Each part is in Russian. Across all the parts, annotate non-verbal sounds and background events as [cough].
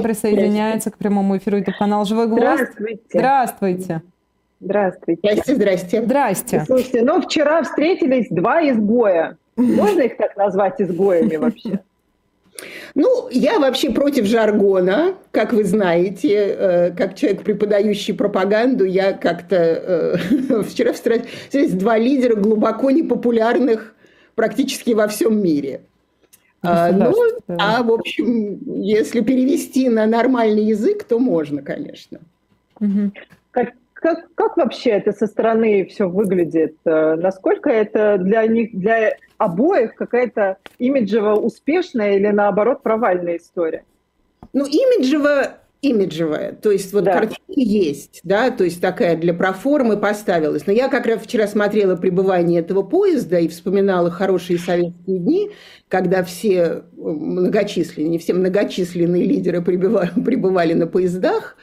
присоединяется к прямому эфиру YouTube канал «Живой гвоздь». Здравствуйте. Здравствуйте. Здравствуйте. Здрасте, здрасте. Здрасте. Слушайте, ну вчера встретились два изгоя. Можно их так назвать изгоями вообще? Ну, я вообще против жаргона, как вы знаете, э, как человек, преподающий пропаганду, я как-то э, [laughs] вчера встретились два лидера глубоко непопулярных практически во всем мире. А, ну, а в общем, если перевести на нормальный язык, то можно, конечно. Как, как, как вообще это со стороны все выглядит? Э, насколько это для них, для обоих какая-то имиджево успешная или наоборот провальная история? Ну, имиджево имиджевая, то есть вот да. картинка есть, да, то есть такая для проформы поставилась. Но я как раз вчера смотрела пребывание этого поезда и вспоминала хорошие советские дни, когда все э, многочисленные, все многочисленные лидеры прибывали, прибывали на поездах,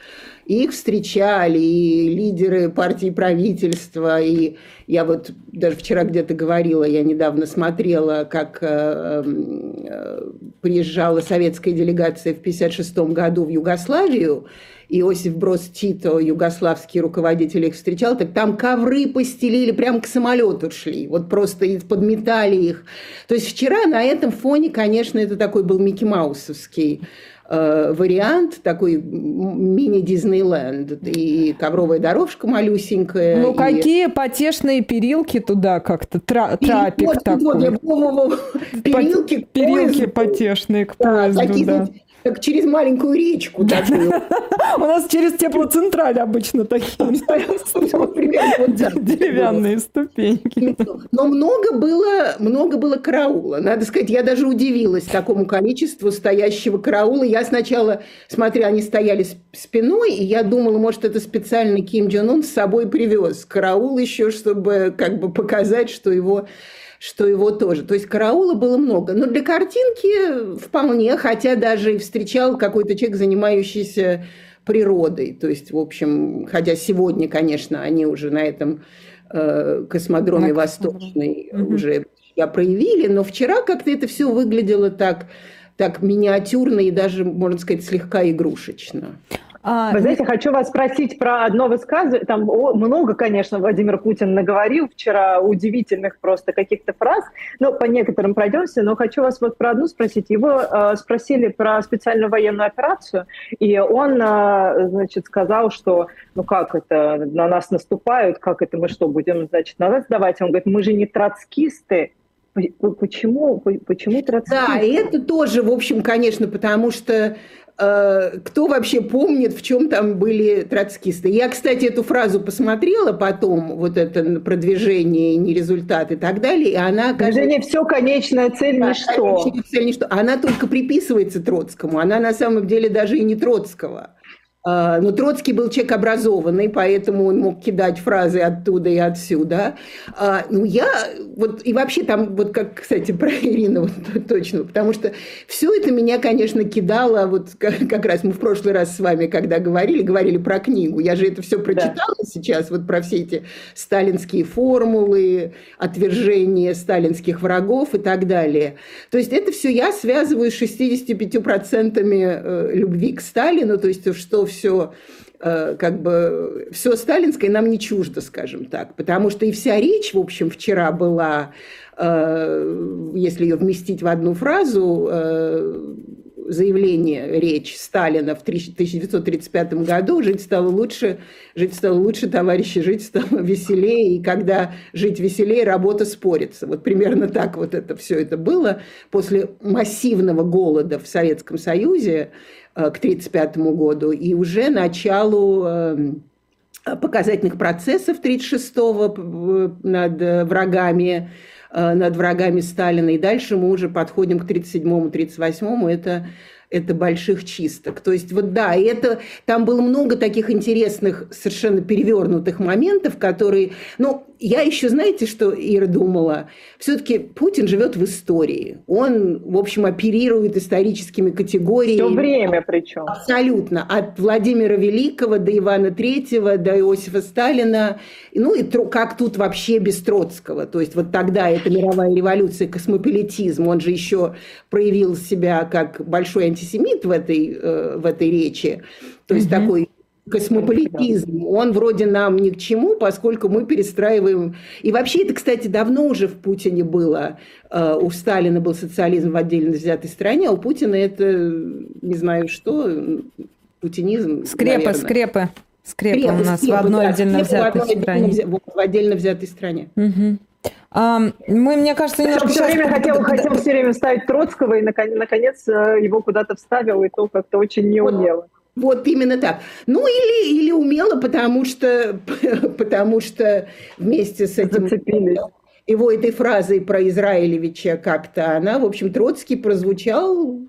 их встречали и лидеры партии правительства, и я вот даже вчера где-то говорила, я недавно смотрела, как э, э, приезжала советская делегация в 1956 году в Югославию, Иосиф Брос Тито, югославский руководитель, их встречал, так там ковры постелили, прям к самолету шли, вот просто подметали их. То есть вчера на этом фоне, конечно, это такой был Микки Маусовский вариант, такой мини-Диснейленд, и ковровая дорожка малюсенькая. Ну, и... какие потешные перилки туда как-то, Тра трапик вот, такой. Вот, вот, перилки, перилки потешные к поезду, да. Как через маленькую речку такую. [laughs] У нас через теплоцентраль обычно такие. Деревянные ступеньки. Но много было, много было караула. Надо сказать, я даже удивилась такому количеству стоящего караула. Я сначала, смотря, они стояли спиной, и я думала, может, это специально Ким Джон Ун с собой привез караул еще, чтобы как бы показать, что его что его тоже. То есть караула было много. Но для картинки вполне, хотя даже и встречал какой-то человек, занимающийся природой. То есть, в общем, хотя сегодня, конечно, они уже на этом э, космодроме на Восточный угу. уже себя проявили, но вчера как-то это все выглядело так, так миниатюрно и даже, можно сказать, слегка игрушечно. А, Вы знаете, хочу вас спросить про одно высказывание. Там много, конечно, Владимир Путин наговорил вчера удивительных просто каких-то фраз. Но по некоторым пройдемся. Но хочу вас вот про одну спросить. Его э, спросили про специальную военную операцию, и он, э, значит, сказал, что ну как это на нас наступают, как это мы что будем, значит, назад сдавать? Он говорит, мы же не троцкисты, Почему, почему троцкисты? Да, и это тоже, в общем, конечно, потому что кто вообще помнит, в чем там были троцкисты. Я, кстати, эту фразу посмотрела потом, вот это продвижение, не результат и так далее, и она... Движение «все, конечная цель, да, ничто». Цель, ничто. Она только приписывается Троцкому, она на самом деле даже и не Троцкого. А, но Троцкий был человек образованный, поэтому он мог кидать фразы оттуда и отсюда. А, ну, я вот, и вообще там, вот как, кстати, про Ирину вот, [laughs] точно, потому что все это меня, конечно, кидало, вот как, как раз мы в прошлый раз с вами, когда говорили, говорили про книгу, я же это все прочитала да. сейчас, вот про все эти сталинские формулы, отвержение сталинских врагов и так далее. То есть это все я связываю с 65% э, любви к Сталину, то есть что все э, как бы все сталинское нам не чуждо, скажем так, потому что и вся речь, в общем, вчера была, э, если ее вместить в одну фразу, э, заявление, речь Сталина в 1935 году «Жить стало лучше, жить стало лучше, товарищи, жить стало [laughs] веселее, и когда жить веселее, работа спорится». Вот примерно так вот это все это было после массивного голода в Советском Союзе, Э, к 1935 году, и уже началу эм, показательных процессов 1936 над врагами, э, над врагами Сталина. И дальше мы уже подходим к 1937-1938. Это это больших чисток. То есть вот да, это там было много таких интересных, совершенно перевернутых моментов, которые, ну, я еще, знаете, что Ира думала? Все-таки Путин живет в истории. Он, в общем, оперирует историческими категориями. Все время причем. Абсолютно. От Владимира Великого до Ивана Третьего, до Иосифа Сталина. Ну и как тут вообще без Троцкого. То есть вот тогда это мировая революция, космополитизм. Он же еще проявил себя как большой антисемит в этой, э, в этой речи. То есть угу. такой космополитизм, он вроде нам ни к чему, поскольку мы перестраиваем... И вообще это, кстати, давно уже в Путине было. Э, у Сталина был социализм в отдельно взятой стране, а у Путина это, не знаю что, путинизм, Скрепы, наверное. скрепы. Скрепы, скрепы у нас скрепы, в одной да, отдельно взятой в стране. Отдельно, в отдельно взятой стране. Угу. А, мы, мне кажется, немножко... Все время хотел, хотел все время ставить Троцкого, и наконец э, его куда-то вставил, и то как-то очень неумело. Вот именно так. Ну или, или умело, потому что, [laughs] потому что вместе с этим Зацепились. его этой фразой про Израилевича как-то она, в общем, Троцкий прозвучал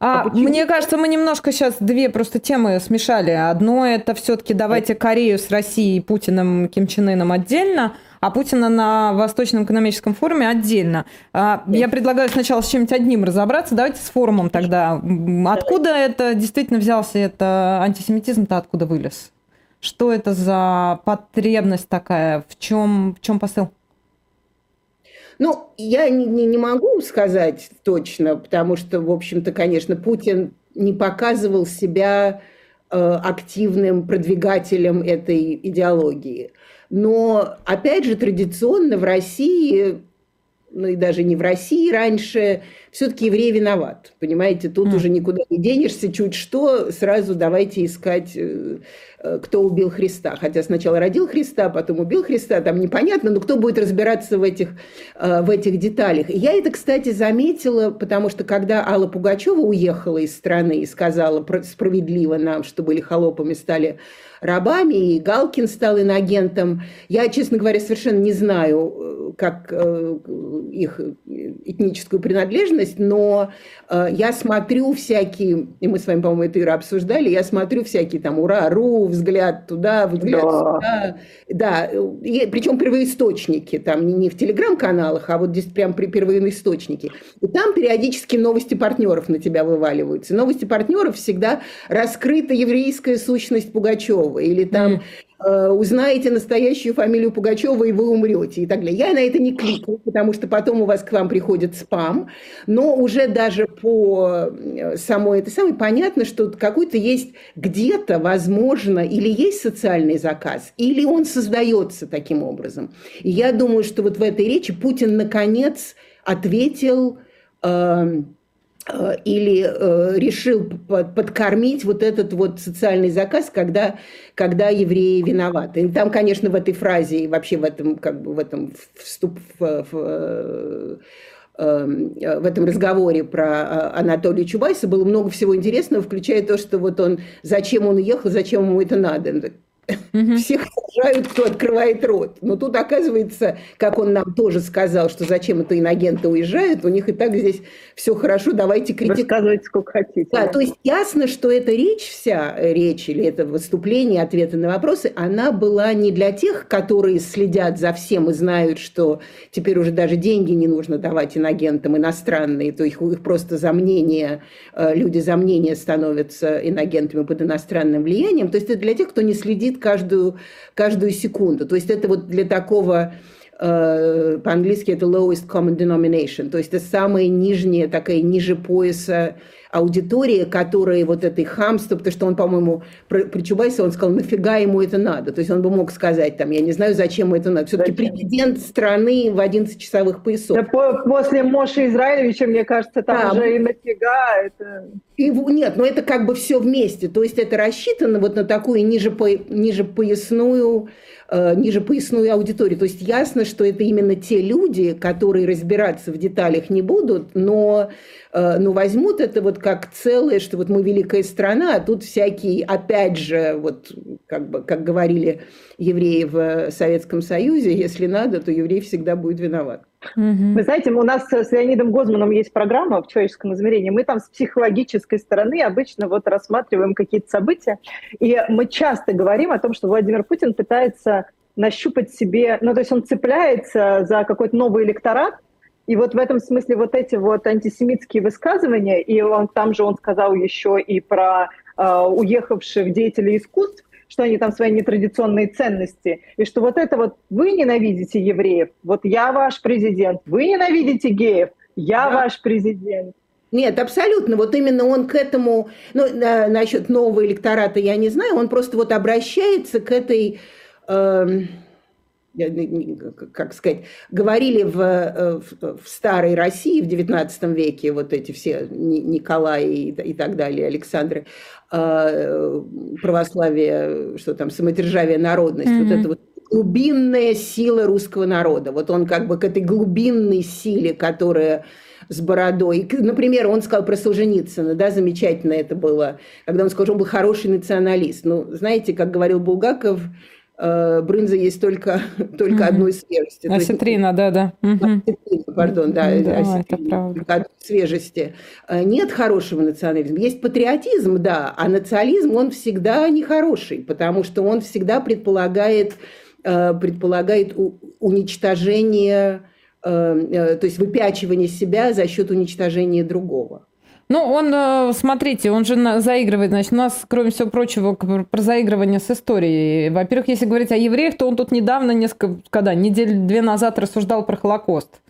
а, а мне кажется, мы немножко сейчас две просто темы смешали. Одно это все-таки давайте Корею с Россией, Путиным, Ким Чен Ыном отдельно, а Путина на Восточном экономическом форуме отдельно. А, я предлагаю сначала с чем-нибудь одним разобраться. Давайте с форумом тогда. Откуда это действительно взялся, это антисемитизм-то откуда вылез? Что это за потребность такая? В чем, в чем посыл? Ну, я не, не, не могу сказать точно, потому что, в общем-то, конечно, Путин не показывал себя э, активным продвигателем этой идеологии. Но, опять же, традиционно в России, ну и даже не в России раньше, все-таки еврей виноват. Понимаете, тут mm. уже никуда не денешься, чуть что, сразу давайте искать, э, кто убил Христа. Хотя сначала родил Христа, потом убил Христа, там непонятно, но кто будет разбираться в этих, э, в этих деталях. И я это, кстати, заметила, потому что когда Алла Пугачева уехала из страны и сказала справедливо нам, что были холопами, стали рабами, и Галкин стал иногентом. Я, честно говоря, совершенно не знаю, как их этническую принадлежность, но э, я смотрю всякие, и мы с вами, по-моему, это Ира обсуждали, я смотрю всякие там «Ура!», взгляд туда, взгляд да. сюда. Да, и, причем первоисточники, там не, не в телеграм-каналах, а вот здесь прям при первоисточники. И там периодически новости партнеров на тебя вываливаются. Новости партнеров всегда раскрыта еврейская сущность Пугачева, или там... Mm узнаете настоящую фамилию Пугачева, и вы умрете, и так далее. Я на это не кликаю, потому что потом у вас к вам приходит спам, но уже даже по э, самой этой самой понятно, что какой-то есть где-то, возможно, или есть социальный заказ, или он создается таким образом. И я думаю, что вот в этой речи Путин наконец ответил э, Э, или э, решил подкормить вот этот вот социальный заказ, когда, когда евреи виноваты. И там, конечно, в этой фразе и вообще в этом, как бы в этом вступ в, в, э, в этом разговоре про Анатолия Чубайса было много всего интересного, включая то, что вот он, зачем он уехал, зачем ему это надо. Угу. Всех сажают, кто открывает рот. Но тут оказывается, как он нам тоже сказал, что зачем это иногенты уезжают, у них и так здесь все хорошо, давайте критиковать. Рассказывайте сколько хотите. Да, то есть ясно, что эта речь вся, речь или это выступление, ответы на вопросы, она была не для тех, которые следят за всем и знают, что теперь уже даже деньги не нужно давать иногентам иностранные, то есть их просто за мнение, э, люди за мнение становятся иногентами под иностранным влиянием. То есть это для тех, кто не следит летит каждую, каждую секунду. То есть это вот для такого э, по-английски это lowest common denomination, то есть это самая нижняя, такая ниже пояса аудитория, которая вот этой хамство, потому что он, по-моему, про, про Чубайса он сказал, нафига ему это надо? То есть он бы мог сказать, там, я не знаю, зачем это надо. Все-таки президент страны в 11-часовых поясов. Да, после Моши Израилевича, мне кажется, там да. уже и нафига это... И, нет, но это как бы все вместе. То есть это рассчитано вот на такую ниже, по, ниже поясную Э, ниже поясную аудиторию. То есть ясно, что это именно те люди, которые разбираться в деталях не будут, но, э, но возьмут это вот как целое, что вот мы великая страна, а тут всякие, опять же, вот как, бы, как говорили евреи в Советском Союзе, если надо, то еврей всегда будет виноват. Угу. Вы знаете, у нас с Леонидом Гозманом есть программа в человеческом измерении. Мы там с психологической стороны обычно вот рассматриваем какие-то события, и мы часто говорим о том, что Владимир Путин пытается нащупать себе, ну, то есть он цепляется за какой-то новый электорат, и вот в этом смысле вот эти вот антисемитские высказывания, и он там же он сказал еще и про э, уехавших деятелей искусств, что они там свои нетрадиционные ценности, и что вот это вот вы ненавидите евреев, вот я ваш президент, вы ненавидите геев, я да. ваш президент. Нет, абсолютно. Вот именно он к этому, ну, на, насчет нового электората я не знаю, он просто вот обращается к этой, э, как сказать, говорили в, э, в, в старой России в XIX веке вот эти все Николаи и, и так далее, Александры, э, православие, что там, самодержавие, народность, mm-hmm. вот это вот глубинная сила русского народа. Вот он как бы к этой глубинной силе, которая с бородой. Например, он сказал про Солженицына, да, замечательно это было, когда он сказал, что он был хороший националист. Ну, знаете, как говорил Булгаков, брынза есть только, [laughs] только mm-hmm. одной свежести. Осетрина, да, да. Осетрина, пардон, да, да осетрина, это правда. свежести. Э, нет хорошего национализма. Есть патриотизм, да, а национализм, он всегда нехороший, потому что он всегда предполагает, э, предполагает уничтожение Э, э, то есть выпячивание себя за счет уничтожения другого. Ну, он, э, смотрите, он же заигрывает, значит, у нас, кроме всего прочего, про заигрывание с историей. Во-первых, если говорить о евреях, то он тут недавно, несколько, когда, неделю две назад рассуждал про Холокост.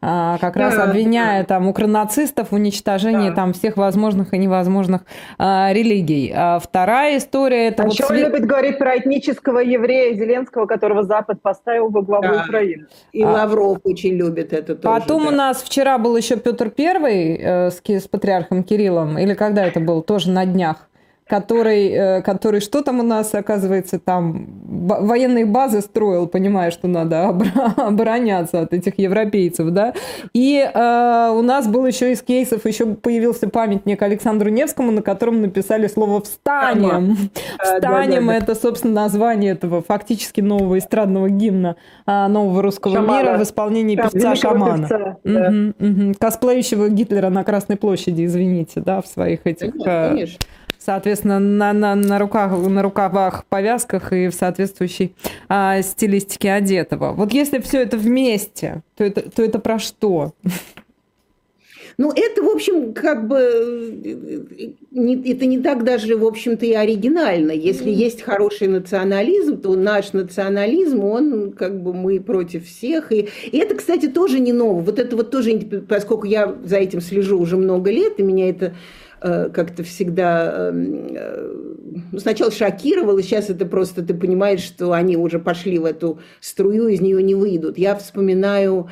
А, как раз обвиняя там укронацистов в уничтожении да. там всех возможных и невозможных а, религий. А вторая история это а вот еще он любит говорить про этнического еврея Зеленского, которого Запад поставил во главу да. Украины. И а, Лавров очень любит это тоже. Потом да. у нас вчера был еще Петр Первый э, с, с патриархом Кириллом, или когда это был, тоже на днях который, э, который что там у нас, оказывается, там военные базы строил, понимая, что надо [laughs] обороняться от этих европейцев, да. И э, у нас был еще из кейсов, еще появился памятник Александру Невскому, на котором написали слово «встанем». [laughs] «Встанем» да, да, да. это, собственно, название этого фактически нового эстрадного гимна а, нового русского Шамана. мира в исполнении певца Шамана. Певца, да. угу, угу. Косплеющего Гитлера на Красной площади, извините, да, в своих этих... Конечно, э, конечно соответственно, на, на, на, руках, на рукавах, повязках и в соответствующей а, стилистике одетого. Вот если все это вместе, то это, то это про что? Ну, это, в общем, как бы, не, это не так даже, в общем-то, и оригинально. Если есть хороший национализм, то наш национализм, он, как бы, мы против всех. И, и это, кстати, тоже не ново. Вот это вот тоже, поскольку я за этим слежу уже много лет, и меня это как-то всегда эм, э, ну, сначала шокировало, сейчас это просто ты понимаешь, что они уже пошли в эту струю, из нее не выйдут. Я вспоминаю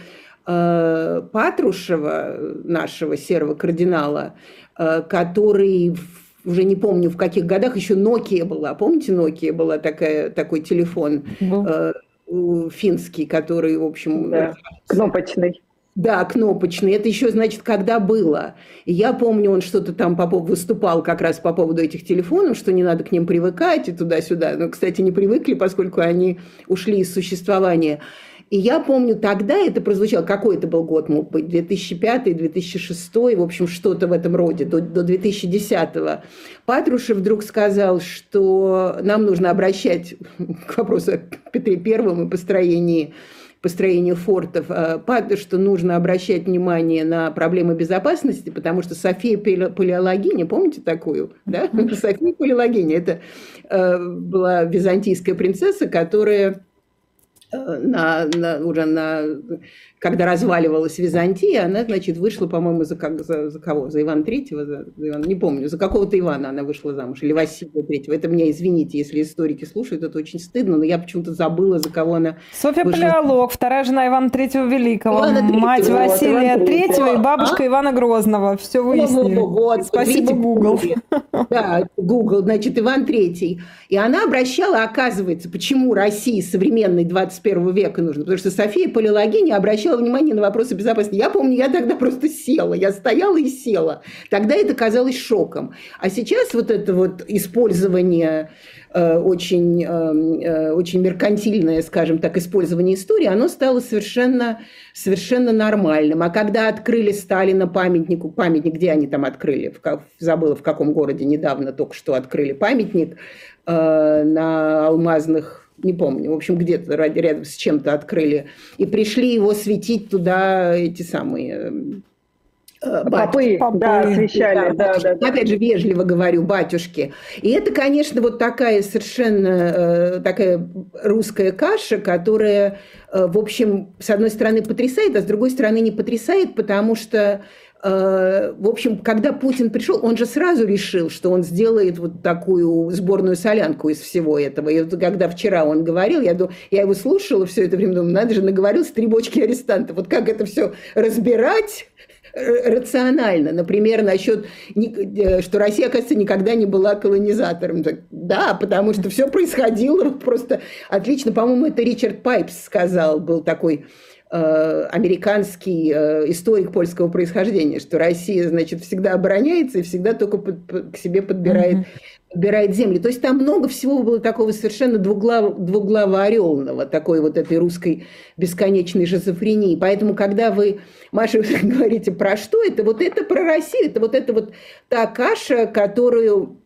э, Патрушева, нашего серого кардинала, который уже не помню в каких годах, еще Nokia была. Помните, Nokia была такая, такой телефон угу. финский, который, в общем... Да, кнопочный. Да, кнопочный. Это еще, значит, когда было. Я помню, он что-то там по поводу, выступал как раз по поводу этих телефонов, что не надо к ним привыкать и туда-сюда. Но, кстати, не привыкли, поскольку они ушли из существования. И я помню, тогда это прозвучало, какой это был год, мог быть, 2005-2006, в общем, что-то в этом роде, до, до 2010-го. Патрушев вдруг сказал, что нам нужно обращать к вопросу о Петре Первом и построении построению фортов, а, что нужно обращать внимание на проблемы безопасности, потому что София Палеологиня, помните такую? Да? София Палеологиня – это э, была византийская принцесса, которая на, на, уже на когда разваливалась Византия, она, значит, вышла, по-моему, за, как, за, за кого? За Ивана Третьего? За, за Ивана, не помню, за какого-то Ивана она вышла замуж, или Василия Третьего. Это мне, извините, если историки слушают, это очень стыдно, но я почему-то забыла, за кого она Софья вышла. Палеолог, вторая жена Ивана Третьего Великого, Ивана Третьего, мать вот, Василия Третьего и бабушка а? Ивана Грозного. Все выяснили. Вот, вот, Спасибо, Google. Да, Google, значит, Иван Третий. И она обращала, оказывается, почему России современной 21 века нужно, потому что София Палеологиня обращала внимание на вопросы безопасности. Я помню, я тогда просто села, я стояла и села. Тогда это казалось шоком. А сейчас вот это вот использование э, очень, э, э, очень меркантильное, скажем так, использование истории, оно стало совершенно, совершенно нормальным. А когда открыли Сталина памятнику, памятник, где они там открыли, в, забыла в каком городе недавно только что открыли памятник на алмазных не помню, в общем, где-то рядом с чем-то открыли, и пришли его светить туда эти самые Э, Попы, Попы, да, освещали, да, да, да, Опять же, вежливо говорю, батюшки. И это, конечно, вот такая совершенно э, такая русская каша, которая, э, в общем, с одной стороны потрясает, а с другой стороны не потрясает, потому что в общем, когда Путин пришел, он же сразу решил, что он сделает вот такую сборную солянку из всего этого. И вот когда вчера он говорил, я, я его слушала все это время, думаю, надо же, наговорился три бочки арестантов. Вот как это все разбирать, рационально. Например, насчет, э, что Россия, кажется, никогда не была колонизатором. Да, потому что все происходило просто отлично. По-моему, это Ричард Пайпс сказал, был такой э, американский э, историк польского происхождения, что Россия, значит, всегда обороняется и всегда только под, под, к себе подбирает mm-hmm убирает земли. То есть там много всего было такого совершенно двуглав, двуглаво-орелного, такой вот этой русской бесконечной шизофрении. Поэтому, когда вы, Маша, [laughs] говорите про что это, вот это про Россию, это вот это вот та каша, которую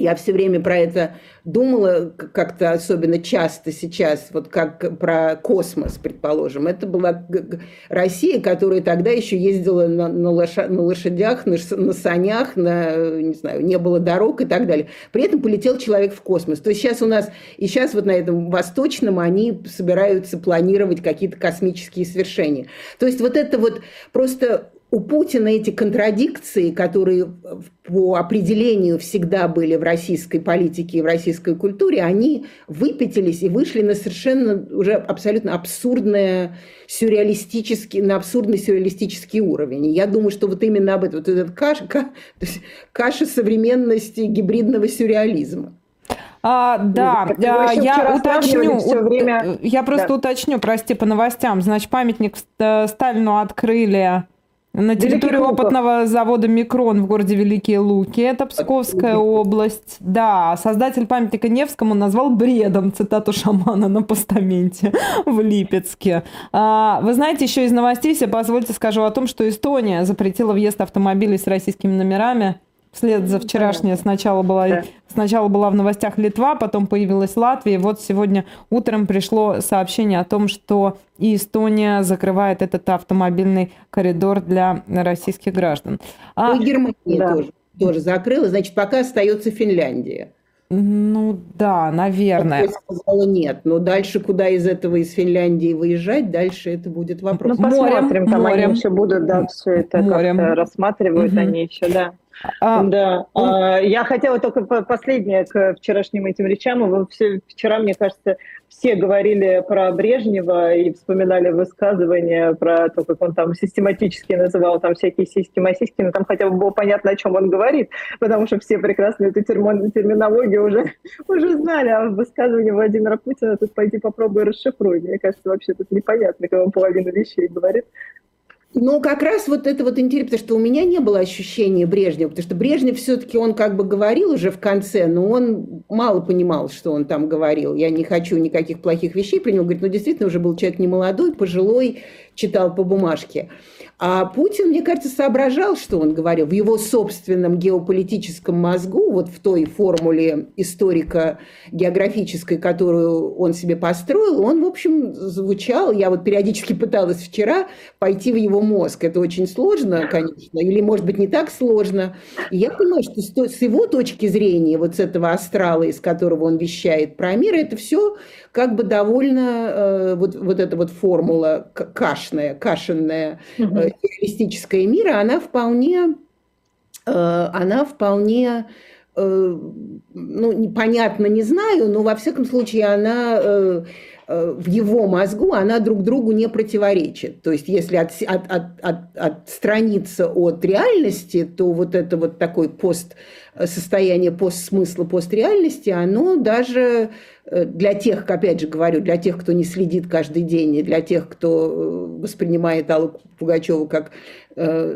я все время про это думала как-то особенно часто сейчас, вот как про космос, предположим. Это была Россия, которая тогда еще ездила на, на, лоша, на лошадях, на, на санях, на, не знаю, не было дорог и так далее. При этом полетел человек в космос. То есть сейчас у нас, и сейчас вот на этом восточном они собираются планировать какие-то космические свершения. То есть вот это вот просто у Путина эти контрадикции, которые по определению всегда были в российской политике и в российской культуре, они выпятились и вышли на совершенно уже абсолютно абсурдное сюрреалистический, на абсурдный сюрреалистический уровень. И я думаю, что вот именно об этом, вот этот каша, каша современности гибридного сюрреализма. А, да, а, я уточню, время... я просто да. уточню, прости, по новостям. Значит, памятник Сталину открыли на территории опытного завода «Микрон» в городе Великие Луки, это Псковская область. Да, создатель памятника Невскому назвал бредом. Цитату шамана на постаменте в Липецке. А, вы знаете, еще из новостей себе позвольте скажу о том, что Эстония запретила въезд автомобилей с российскими номерами Вслед за вчерашнее сначала была, да. сначала была в новостях Литва, потом появилась Латвия. И вот сегодня утром пришло сообщение о том, что и Эстония закрывает этот автомобильный коридор для российских граждан. А... Ну, Германия да. тоже, тоже закрыла, значит, пока остается Финляндия. Ну да, наверное. сказала нет, но дальше куда из этого из Финляндии выезжать, дальше это будет вопрос. Ну посмотрим, морем, там морем. они еще будут, да, все это морем. рассматривают угу. они еще, да. А, да, а, я хотела только последнее к вчерашним этим речам. Вы все, вчера, мне кажется, все говорили про Брежнева и вспоминали высказывания про то, как он там систематически называл там всякие сиськи масиськи, но там хотя бы было понятно, о чем он говорит, потому что все прекрасно эту терминологию уже, [laughs] уже знали, а высказывание Владимира Путина тут пойди попробуй расшифруй. Мне кажется, вообще тут непонятно, он половину вещей говорит. Ну, как раз вот это вот интересно, потому что у меня не было ощущения Брежнева, потому что Брежнев все-таки, он как бы говорил уже в конце, но он мало понимал, что он там говорил. Я не хочу никаких плохих вещей про него говорить, но действительно уже был человек не молодой, пожилой, читал по бумажке. А Путин, мне кажется, соображал, что он говорил в его собственном геополитическом мозгу, вот в той формуле историка географической, которую он себе построил, он, в общем, звучал. Я вот периодически пыталась вчера пойти в его мозг. Это очень сложно, конечно, или, может быть, не так сложно. И я понимаю, что с его точки зрения, вот с этого астрала, из которого он вещает про мир, это все как бы довольно э, вот, вот эта вот формула кашная, кашенная, э, реалистическая мира, она вполне, э, она вполне э, ну, непонятно, не знаю, но во всяком случае она э, в его мозгу, она друг другу не противоречит. То есть если от, от, от, от, отстраниться от реальности, то вот это вот такой пост, состояние постсмысла, постреальности, оно даже Э, для тех, опять же говорю, для тех, кто не следит каждый день, и для тех, кто э, воспринимает Аллу Пугачеву как э,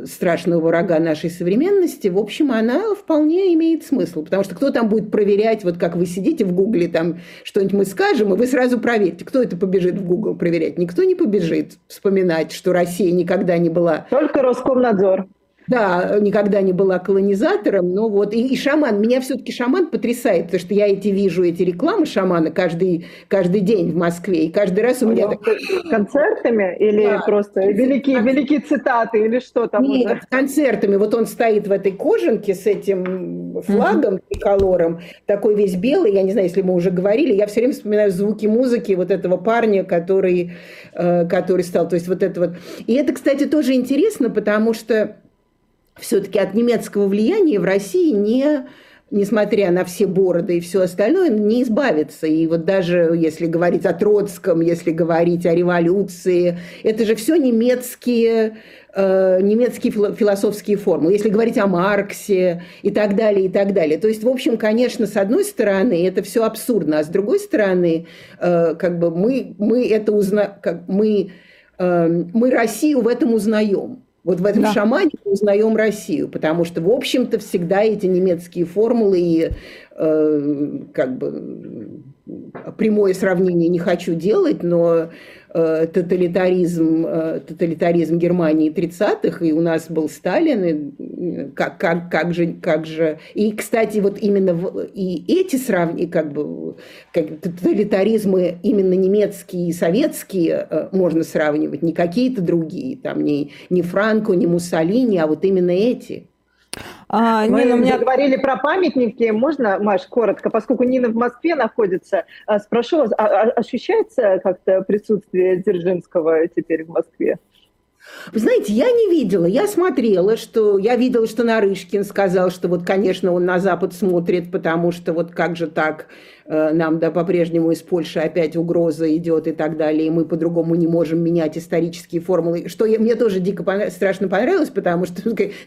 страшного врага нашей современности, в общем, она вполне имеет смысл. Потому что кто там будет проверять, вот как вы сидите в Гугле, там что-нибудь мы скажем, и вы сразу проверьте, кто это побежит в Гугл проверять. Никто не побежит вспоминать, что Россия никогда не была... Только Роскомнадзор. Да, никогда не была колонизатором, но вот и, и шаман. Меня все-таки шаман потрясает, потому что я эти вижу эти рекламы шамана каждый каждый день в Москве, и каждый раз у меня так... концертами или да. просто великие великие цитаты или что там? Нет, уже? концертами. Вот он стоит в этой кожанке с этим флагом триколором, такой весь белый. Я не знаю, если мы уже говорили, я все время вспоминаю звуки музыки вот этого парня, который э, который стал, то есть вот это вот. И это, кстати, тоже интересно, потому что все-таки от немецкого влияния в России не несмотря на все бороды и все остальное, не избавиться. И вот даже если говорить о Троцком, если говорить о революции, это же все немецкие, э, немецкие философские формулы. Если говорить о Марксе и так далее, и так далее. То есть, в общем, конечно, с одной стороны, это все абсурдно, а с другой стороны, э, как бы мы, мы это узна... как мы, э, мы Россию в этом узнаем. Вот в этом да. шамане мы узнаем Россию, потому что, в общем-то, всегда эти немецкие формулы и э, как бы прямое сравнение не хочу делать, но Э, тоталитаризм, э, тоталитаризм Германии 30-х, и у нас был Сталин, и как, как, как, же, как же... И, кстати, вот именно в, и эти сравнения, как бы, как, тоталитаризмы именно немецкие и советские э, можно сравнивать, не какие-то другие, там, не, не Франко, не Муссолини, а вот именно эти. А, Мы Нина, меня... говорили про памятники. Можно, Маш, коротко, поскольку Нина в Москве находится, а, спрошу вас, а, а, ощущается как-то присутствие Дзержинского теперь в Москве? Вы знаете, я не видела, я смотрела, что я видела, что Нарышкин сказал, что вот, конечно, он на Запад смотрит, потому что вот как же так, нам да, по-прежнему из Польши опять угроза идет и так далее, и мы по-другому не можем менять исторические формулы, что я, мне тоже дико понрав... страшно понравилось, потому что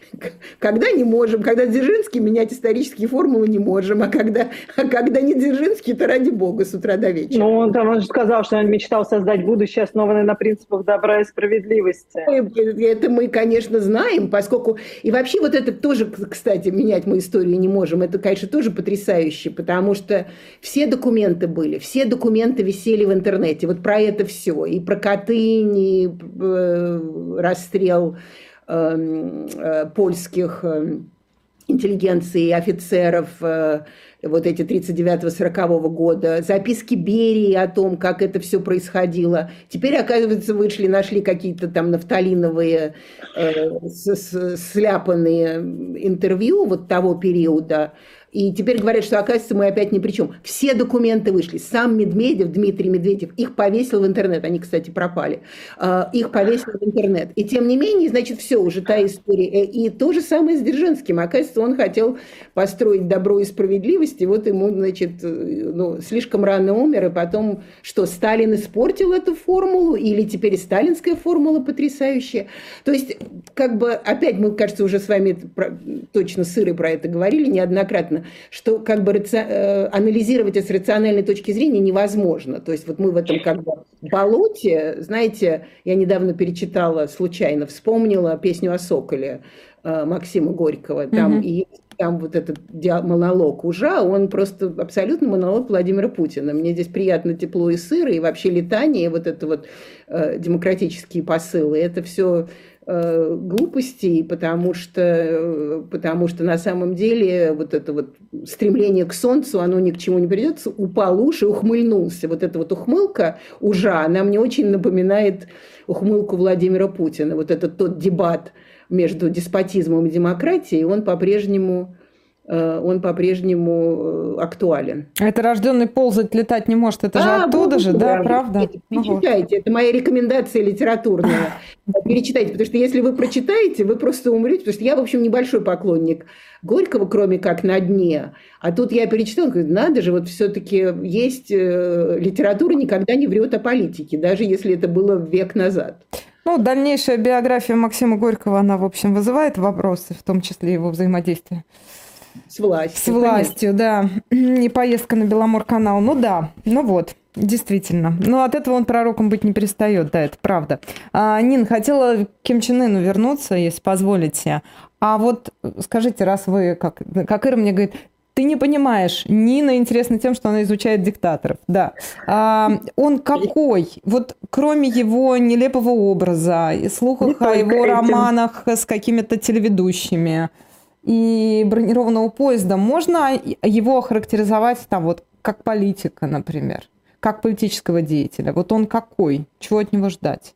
[laughs] когда не можем, когда Дзержинский менять исторические формулы не можем, а когда, а когда не Дзержинский, то ради бога с утра до вечера. Ну, он, там, он же сказал, что он мечтал создать будущее, основанное на принципах добра и справедливости. Это мы, конечно, знаем, поскольку... И вообще вот это тоже, кстати, менять мы историю не можем. Это, конечно, тоже потрясающе, потому что все документы были, все документы висели в интернете. Вот про это все. И про Катынь, и э, расстрел эм, э, польских э, интеллигенции, офицеров, вот эти 39-40 года, записки Берии о том, как это все происходило. Теперь, оказывается, вышли, нашли какие-то там нафталиновые, э, сляпанные интервью вот того периода, и теперь говорят, что, оказывается, мы опять ни при чем. Все документы вышли. Сам Медведев, Дмитрий Медведев, их повесил в интернет. Они, кстати, пропали. А, их повесил в интернет. И тем не менее, значит, все, уже та история. Э, и то же самое с Дзержинским. Оказывается, он хотел построить добро и справедливость, и вот ему, значит, э, ну, слишком рано умер, и потом, что, Сталин испортил эту формулу, или теперь сталинская формула потрясающая. То есть, как бы, опять мы, кажется, уже с вами точно сыры про это говорили неоднократно что как бы раци... Э, анализировать это с рациональной точки зрения невозможно. То есть вот мы в этом как бы болоте, знаете, я недавно перечитала случайно, вспомнила песню о Соколе э, Максима Горького. Там, mm-hmm. и там вот этот монолог ужа, он просто абсолютно монолог Владимира Путина. Мне здесь приятно тепло и сыро, и вообще летание, и вот это вот э, демократические посылы. Это все глупостей, потому что, э, потому что на самом деле вот это вот стремление к солнцу, оно ни к чему не придется, упал уши, ухмыльнулся. Вот эта вот ухмылка ужа, она мне очень напоминает ухмылку Владимира Путина. Вот этот тот дебат между деспотизмом и демократией, он по-прежнему Э, он по-прежнему э, актуален. Это рожденный ползать, летать не может, это а, же оттуда вот, же, да, да правда? Это, перечитайте, ну, это моя рекомендация литературная. [laughs] Перечитайте, потому что если вы прочитаете, вы просто умрете, потому что я, в общем, небольшой поклонник Горького, кроме как на дне. А тут я перечитала, говорю, надо же, вот все-таки есть э, литература никогда не врет о политике, даже если это было век назад. Ну, дальнейшая биография Максима Горького, она, в общем, вызывает вопросы, в том числе его взаимодействие. С властью. С властью, конечно. да. [clears throat] И поездка на Беломор-канал. Ну да, ну вот. Действительно. Но от этого он пророком быть не перестает, да, это правда. А, Нин, хотела к Ким Чен Ыну вернуться, если позволите. А вот скажите, раз вы, как, как Ира мне говорит, Ты не понимаешь. Нина интересна тем, что она изучает диктаторов. Да. А, он какой? Вот кроме его нелепого образа, и слухах о его этим. романах с какими-то телеведущими и бронированного поезда, можно его охарактеризовать там вот как политика, например, как политического деятеля? Вот он какой? Чего от него ждать?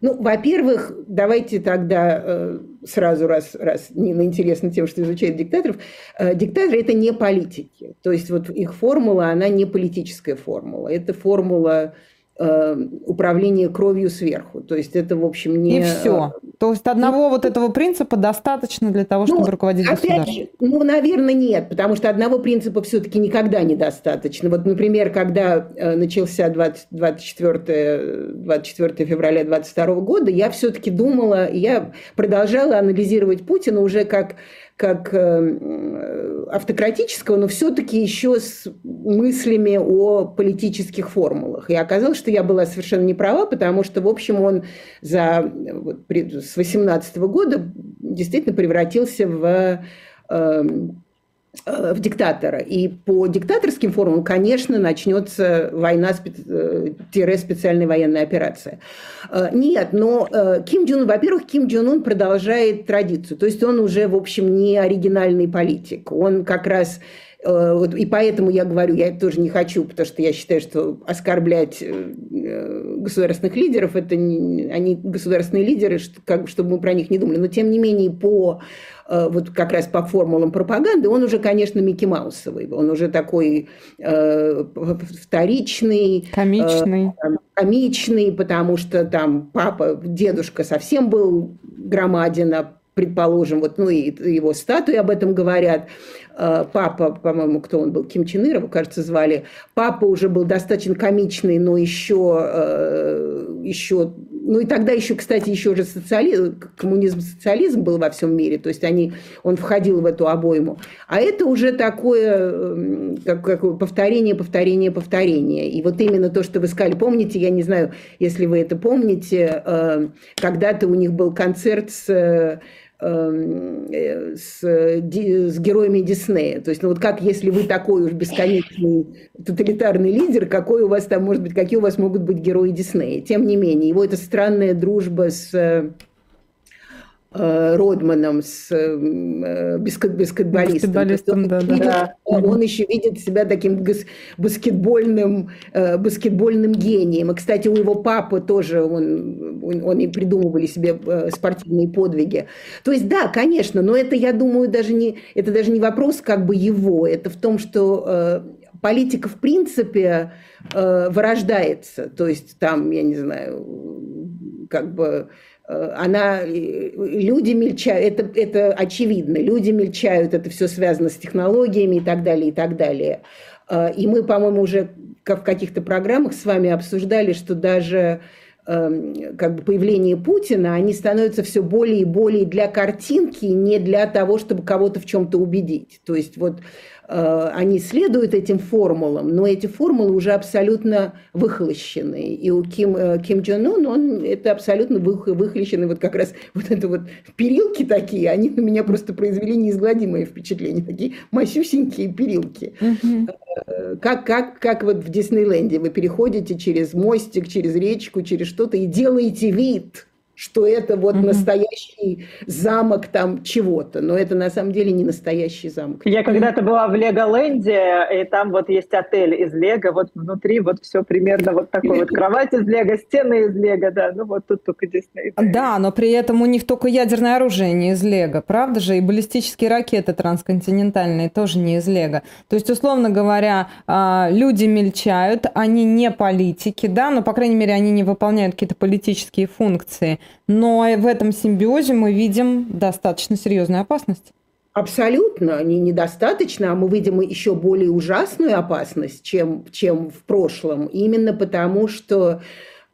Ну, во-первых, давайте тогда э, сразу, раз, раз Нина интересна тем, что изучает диктаторов, э, диктаторы – это не политики. То есть вот их формула, она не политическая формула. Это формула управление кровью сверху. То есть это, в общем, не... И все. Э, То есть одного и... вот этого принципа достаточно для того, чтобы ну, руководить опять государством? Же, ну, наверное, нет, потому что одного принципа все-таки никогда недостаточно. Вот, например, когда э, начался 20, 24, 24 февраля 22 года, я все-таки думала, я продолжала анализировать Путина уже как как э, автократического, но все-таки еще с мыслями о политических формулах. И оказалось, что я была совершенно не права, потому что, в общем, он за, вот, с 18 года действительно превратился в Э, в диктатора. И по диктаторским формам, конечно, начнется война, э, военная операция. Э, нет, но Ким Джун, во-первых, Ким Джун Ун продолжает традицию. То есть он уже, в общем, не оригинальный политик. Он как раз и поэтому я говорю, я тоже не хочу, потому что я считаю, что оскорблять государственных лидеров, это не, они государственные лидеры, как, чтобы мы про них не думали. Но тем не менее, по Э, вот как раз по формулам пропаганды, он уже, конечно, Микки Маусовый. Он уже такой э, вторичный. Комичный. Э, комичный, потому что там папа, дедушка совсем был громадин, а предположим, вот, ну и его статуи об этом говорят. Э, папа, по-моему, кто он был, Ким Чен Ир, его, кажется, звали. Папа уже был достаточно комичный, но еще, э, еще ну и тогда еще, кстати, еще же социализм, коммунизм, социализм был во всем мире, то есть они, он входил в эту обойму. А это уже такое как, как повторение, повторение, повторение. И вот именно то, что вы сказали, помните, я не знаю, если вы это помните, э, когда-то у них был концерт с Эм, с, с героями Диснея. То есть, ну вот как, если вы такой уж бесконечный тоталитарный лидер, какой у вас там может быть, какие у вас могут быть герои Диснея? Тем не менее, его эта странная дружба с Э, Родманом, с э, баскетболистом. баскетболистом он, да, видит, да. он еще видит себя таким баскетбольным, э, баскетбольным гением. И, кстати, у его папы тоже, он, он и придумывали себе спортивные подвиги. То есть, да, конечно, но это, я думаю, даже не, это даже не вопрос как бы его, это в том, что политика в принципе вырождается. То есть там, я не знаю, как бы Э, она, э, люди мельчают, это, это очевидно, люди мельчают, это все связано с технологиями и так далее, и так далее. Э, и мы, по-моему, уже в каких-то программах с вами обсуждали, что даже как бы появление Путина, они становятся все более и более для картинки, не для того, чтобы кого-то в чем-то убедить. То есть вот Э, они следуют этим формулам, но эти формулы уже абсолютно выхолощены. И у Ким, э, Ким Джон Ун, он это абсолютно выхолощены. Вот как раз вот это вот перилки такие, они на меня просто произвели неизгладимое впечатление. Такие масюсенькие перилки. Угу. Как, как, как вот в Диснейленде вы переходите через мостик, через речку, через что-то и делаете вид, что это вот mm-hmm. настоящий замок там чего-то, но это на самом деле не настоящий замок. Я когда-то была в Леголенде, и там вот есть отель из Лего, вот внутри вот все примерно вот такой вот кровать из Лего, стены из Лего, да, ну вот тут только Дисней. Да, но при этом у них только ядерное оружие не из Лего, правда же, и баллистические ракеты трансконтинентальные тоже не из Лего. То есть, условно говоря, а, люди мельчают, они не политики, да, но, по крайней мере, они не выполняют какие-то политические функции, но в этом симбиозе мы видим достаточно серьезную опасность. Абсолютно, не недостаточно, а мы видим еще более ужасную опасность, чем, чем в прошлом. Именно потому, что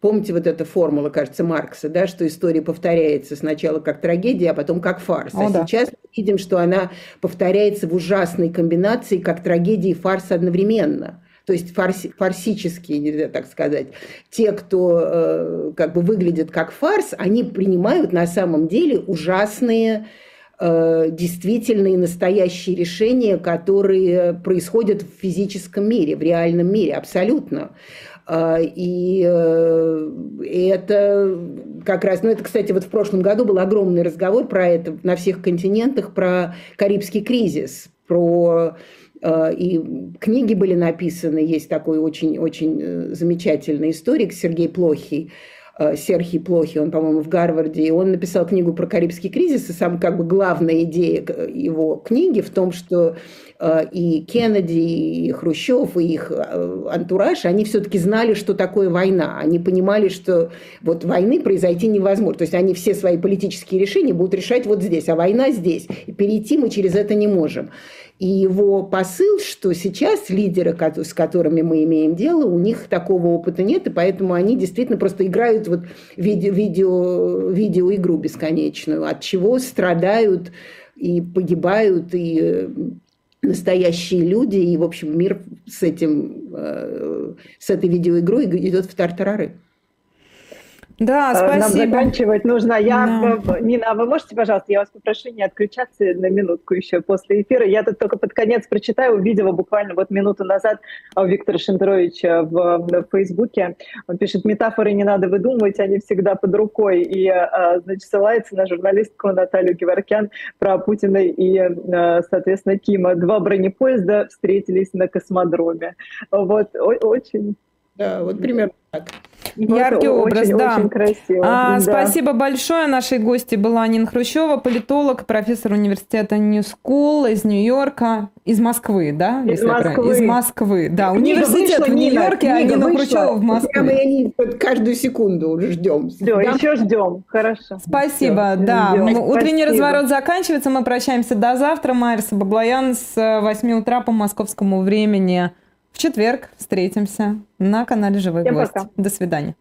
Помните вот эта формула, кажется, Маркса, да, что история повторяется сначала как трагедия, а потом как фарс. О, а да. сейчас мы видим, что она повторяется в ужасной комбинации как трагедия и фарс одновременно то есть фарси, фарсические, так сказать, те, кто э, как бы выглядят как фарс, они принимают на самом деле ужасные э, действительные настоящие решения, которые происходят в физическом мире, в реальном мире, абсолютно. Э, и это как раз, ну это, кстати, вот в прошлом году был огромный разговор про это на всех континентах, про Карибский кризис, про Э, и книги были написаны, есть такой очень-очень э, замечательный историк Сергей Плохий, э, Серхий Плохий, он, по-моему, в Гарварде, и он написал книгу про Карибский кризис, и сам как бы главная идея его книги в том, что и Кеннеди, и Хрущев, и их антураж, они все-таки знали, что такое война. Они понимали, что вот войны произойти невозможно. То есть они все свои политические решения будут решать вот здесь, а война здесь. И перейти мы через это не можем. И его посыл, что сейчас лидеры, с которыми мы имеем дело, у них такого опыта нет, и поэтому они действительно просто играют вот видео, видео, видеоигру бесконечную, от чего страдают и погибают и э, настоящие люди, и, в общем, мир с, этим, э, с этой видеоигрой идет в тартарары. Да, спасибо. Нам заканчивать нужно. Я, да. Нина, а вы можете, пожалуйста, я вас попрошу не отключаться на минутку еще после эфира. Я тут только под конец прочитаю, увидела буквально вот минуту назад у Виктора Шендеровича в, в Фейсбуке. Он пишет, метафоры не надо выдумывать, они всегда под рукой. И, а, значит, ссылается на журналистку Наталью Геворкян про Путина и, а, соответственно, Кима. Два бронепоезда встретились на космодроме. Вот, очень... Да, вот примерно так. Яркий вот, образ, очень, да. Очень красиво. А, да. Спасибо большое. Нашей гости была Нина Хрущева, политолог, профессор университета New School из Нью-Йорка, из Москвы, да? Из Москвы. Из Москвы, да. Книга Университет вышла, в Нью-Йорке, а Нина. Хрущева в Москве. Прямо они каждую секунду ждем. Все, да? еще ждем. Хорошо. Спасибо, Все, да. Ждем. Утренний Спасибо. разворот заканчивается. Мы прощаемся до завтра. Майер Сабаглоян с 8 утра по московскому времени. В четверг встретимся на канале «Живой Всем гость». Пока. До свидания.